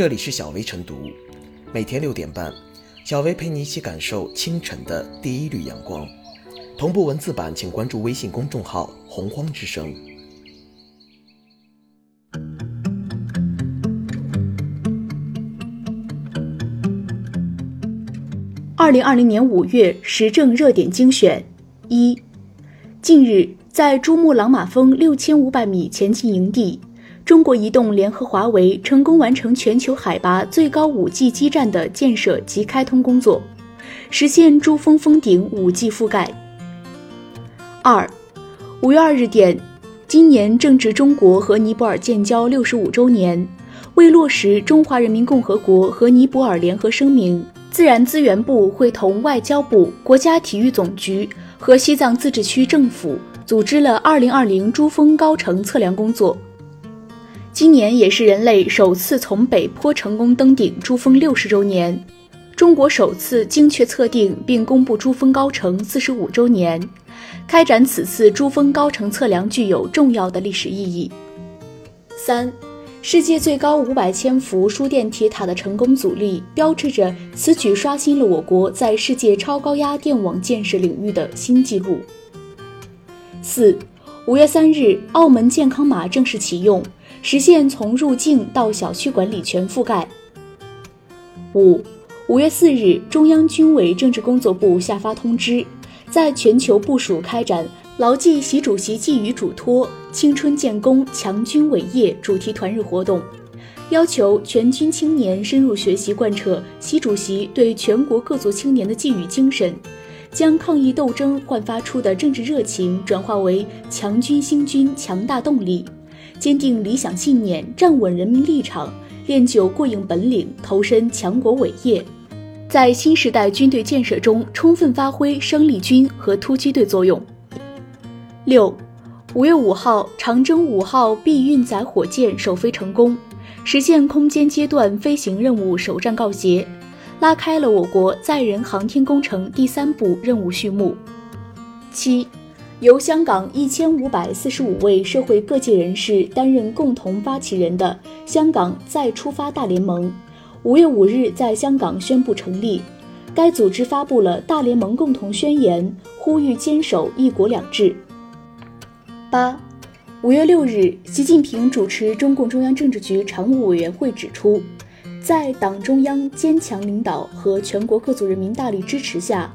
这里是小薇晨读，每天六点半，小薇陪你一起感受清晨的第一缕阳光。同步文字版，请关注微信公众号“洪荒之声”。二零二零年五月时政热点精选一：近日，在珠穆朗玛峰六千五百米前进营地，中国移动联合华为成功完成全球海拔最高五 G 基站的建设及开通工作，实现珠峰峰顶五 G 覆盖。二，五月二日电，今年正值中国和尼泊尔建交六十五周年，为落实中华人民共和国和尼泊尔联合声明。自然资源部会同外交部、国家体育总局和西藏自治区政府组织了2020珠峰高程测量工作。今年也是人类首次从北坡成功登顶珠峰六十周年，中国首次精确测定并公布珠峰高程四十五周年。开展此次珠峰高程测量具有重要的历史意义。三。世界最高五百千伏输电铁塔的成功阻力，标志着此举刷新了我国在世界超高压电网建设领域的新纪录。四，五月三日，澳门健康码正式启用，实现从入境到小区管理全覆盖。五，五月四日，中央军委政治工作部下发通知，在全球部署开展。牢记习主席寄语嘱托，青春建功，强军伟业主题团日活动，要求全军青年深入学习贯彻习主席对全国各族青年的寄语精神，将抗疫斗争焕发出的政治热情转化为强军兴军强大动力，坚定理想信念，站稳人民立场，练就过硬本领，投身强国伟业，在新时代军队建设中充分发挥生力军和突击队作用。六，五月五号，长征五号 B 运载火箭首飞成功，实现空间阶段飞行任务首战告捷，拉开了我国载人航天工程第三步任务序幕。七，由香港一千五百四十五位社会各界人士担任共同发起人的香港再出发大联盟，五月五日在香港宣布成立。该组织发布了大联盟共同宣言，呼吁坚守一国两制。八，五月六日，习近平主持中共中央政治局常务委员会指出，在党中央坚强领导和全国各族人民大力支持下，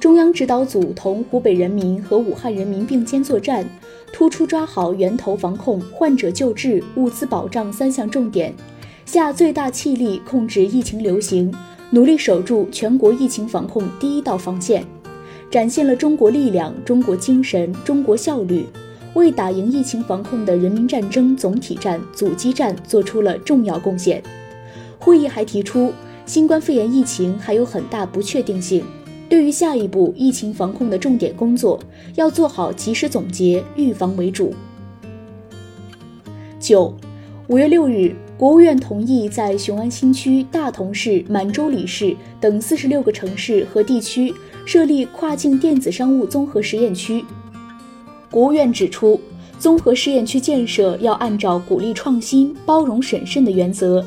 中央指导组同湖北人民和武汉人民并肩作战，突出抓好源头防控、患者救治、物资保障三项重点，下最大气力控制疫情流行，努力守住全国疫情防控第一道防线，展现了中国力量、中国精神、中国效率。为打赢疫情防控的人民战争总体战、阻击战做出了重要贡献。会议还提出，新冠肺炎疫情还有很大不确定性，对于下一步疫情防控的重点工作，要做好及时总结，预防为主。九，五月六日，国务院同意在雄安新区、大同市、满洲里市等四十六个城市和地区设立跨境电子商务综合实验区。国务院指出，综合试验区建设要按照鼓励创新、包容审慎的原则，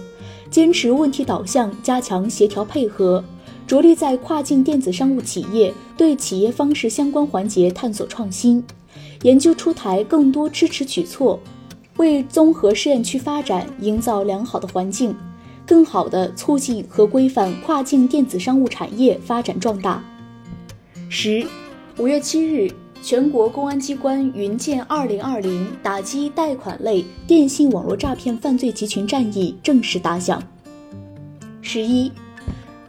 坚持问题导向，加强协调配合，着力在跨境电子商务企业对企业方式相关环节探索创新，研究出台更多支持举措，为综合试验区发展营造良好的环境，更好地促进和规范跨境电子商务产业发展壮大。十，五月七日。全国公安机关“云剑二零二零”打击贷款类电信网络诈骗犯罪集群战役正式打响。十一，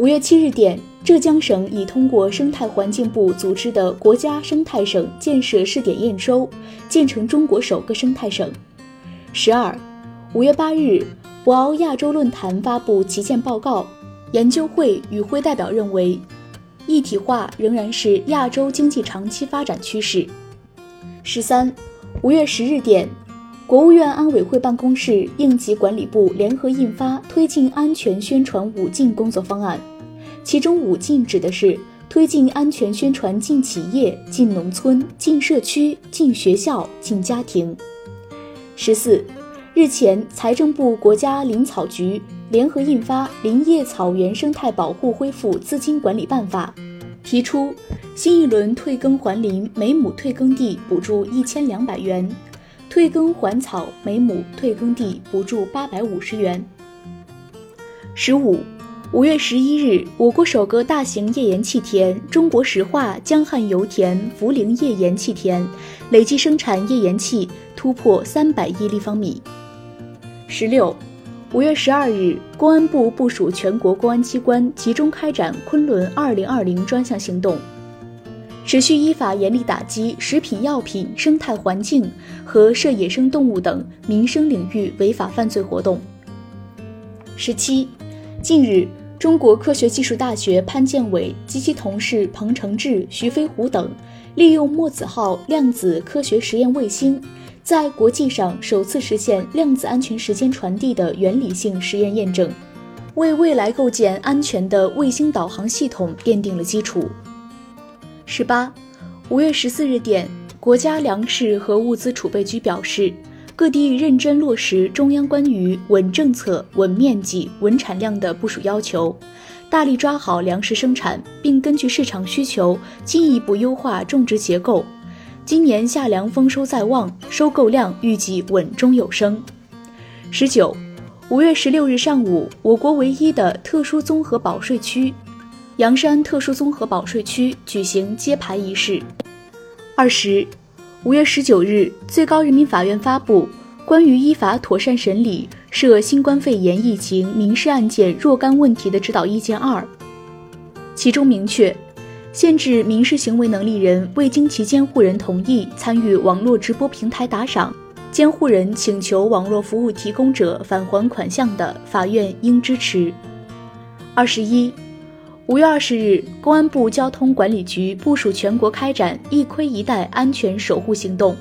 五月七日电，浙江省已通过生态环境部组织的国家生态省建设试点验收，建成中国首个生态省。十二，五月八日，博鳌亚洲论坛发布旗舰报告，研究会与会代表认为。一体化仍然是亚洲经济长期发展趋势。十三，五月十日电，国务院安委会办公室、应急管理部联合印发推进安全宣传五进工作方案，其中五进指的是推进安全宣传进企业、进农村、进社区、进学校、进家庭。十四，日前，财政部、国家林草局。联合印发《林业草原生态保护恢复资金管理办法》，提出新一轮退耕还林每亩退耕地补助一千两百元，退耕还草每亩退耕地补助八百五十元。十五。五月十一日，我国首个大型页岩气田——中国石化江汉油田涪陵页岩气田，累计生产页岩气突破三百亿立方米。十六，五月十二日，公安部部署全国公安机关集中开展“昆仑二零二零”专项行动，持续依法严厉打击食品药品、生态环境和涉野生动物等民生领域违法犯罪活动。十七，近日。中国科学技术大学潘建伟及其同事彭承志、徐飞虎等，利用墨子号量子科学实验卫星，在国际上首次实现量子安全时间传递的原理性实验验证，为未来构建安全的卫星导航系统奠定了基础。十八，五月十四日电，国家粮食和物资储备局表示。各地认真落实中央关于稳政策、稳面积、稳产量的部署要求，大力抓好粮食生产，并根据市场需求进一步优化种植结构。今年夏粮丰收在望，收购量预计稳中有升。十九，五月十六日上午，我国唯一的特殊综合保税区——阳山特殊综合保税区举行揭牌仪式。二十。五月十九日，最高人民法院发布《关于依法妥善审理涉新冠肺炎疫情民事案件若干问题的指导意见二》，其中明确，限制民事行为能力人未经其监护人同意参与网络直播平台打赏，监护人请求网络服务提供者返还款项的，法院应支持。二十一。五月二十日，公安部交通管理局部署全国开展“一盔一带”安全守护行动。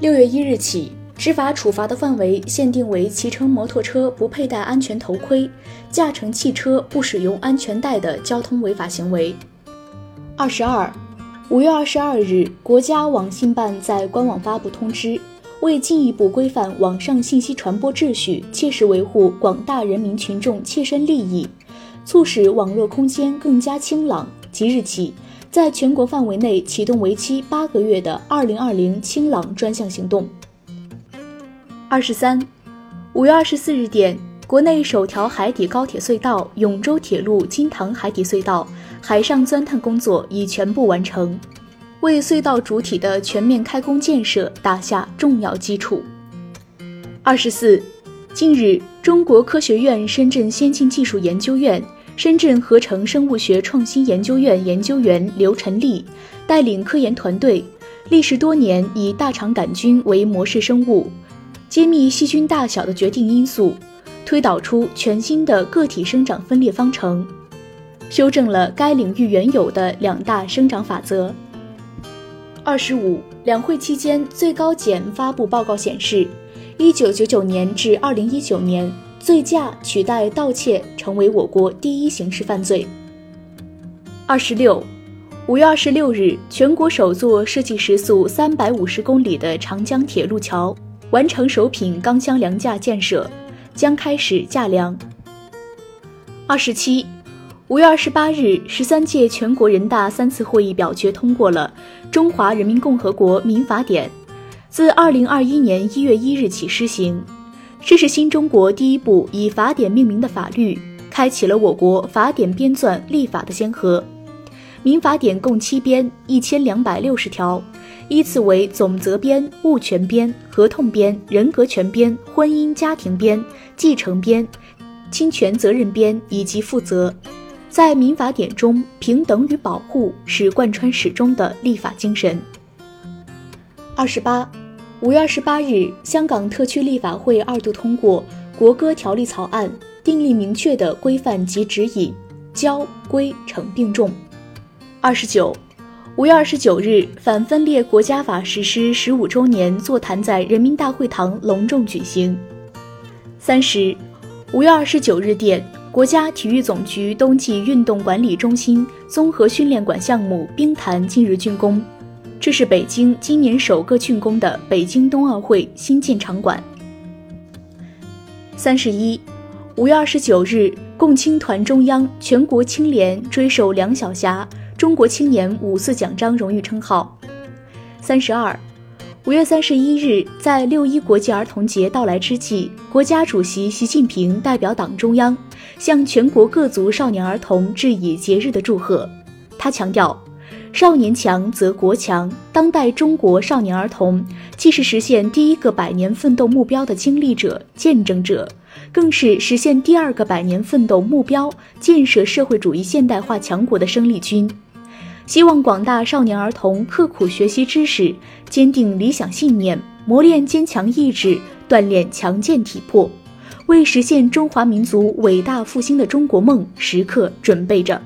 六月一日起，执法处罚的范围限定为骑乘摩托车不佩戴安全头盔、驾乘汽车不使用安全带的交通违法行为。二十二，五月二十二日，国家网信办在官网发布通知，为进一步规范网上信息传播秩序，切实维护广大人民群众切身利益。促使网络空间更加清朗。即日起，在全国范围内启动为期八个月的“二零二零清朗”专项行动。二十三，五月二十四日电，国内首条海底高铁隧道永州铁路金塘海底隧道海上钻探工作已全部完成，为隧道主体的全面开工建设打下重要基础。二十四，近日，中国科学院深圳先进技术研究院。深圳合成生物学创新研究院研究员刘晨立带领科研团队，历时多年，以大肠杆菌为模式生物，揭秘细菌大小的决定因素，推导出全新的个体生长分裂方程，修正了该领域原有的两大生长法则。二十五，两会期间，最高检发布报告显示，一九九九年至二零一九年。醉驾取代盗窃成为我国第一刑事犯罪。二十六，五月二十六日，全国首座设计时速三百五十公里的长江铁路桥完成首品钢箱梁架建设，将开始架梁。二十七，五月二十八日，十三届全国人大三次会议表决通过了《中华人民共和国民法典》，自二零二一年一月一日起施行。这是新中国第一部以法典命名的法律，开启了我国法典编纂立法的先河。民法典共七编，一千两百六十条，依次为总则编、物权编、合同编、人格权编、婚姻家庭编、继承编、侵权责任编以及负责。在民法典中，平等与保护是贯穿始终的立法精神。二十八。五月二十八日，香港特区立法会二度通过国歌条例草案，订立明确的规范及指引，交规惩并重。二十九，五月二十九日，反分裂国家法实施十五周年座谈在人民大会堂隆重举行。三十，五月二十九日电，国家体育总局冬季运动管理中心综合训练馆项目冰坛近日竣工。这是北京今年首个竣工的北京冬奥会新建场馆。三十一，五月二十九日，共青团中央、全国青联追授梁晓霞“中国青年五四奖章”荣誉称号。三十二，五月三十一日，在六一国际儿童节到来之际，国家主席习近平代表党中央向全国各族少年儿童致以节日的祝贺。他强调。少年强则国强。当代中国少年儿童既是实现第一个百年奋斗目标的经历者、见证者，更是实现第二个百年奋斗目标、建设社会主义现代化强国的生力军。希望广大少年儿童刻苦学习知识，坚定理想信念，磨练坚强意志，锻炼强健体魄，为实现中华民族伟大复兴的中国梦时刻准备着。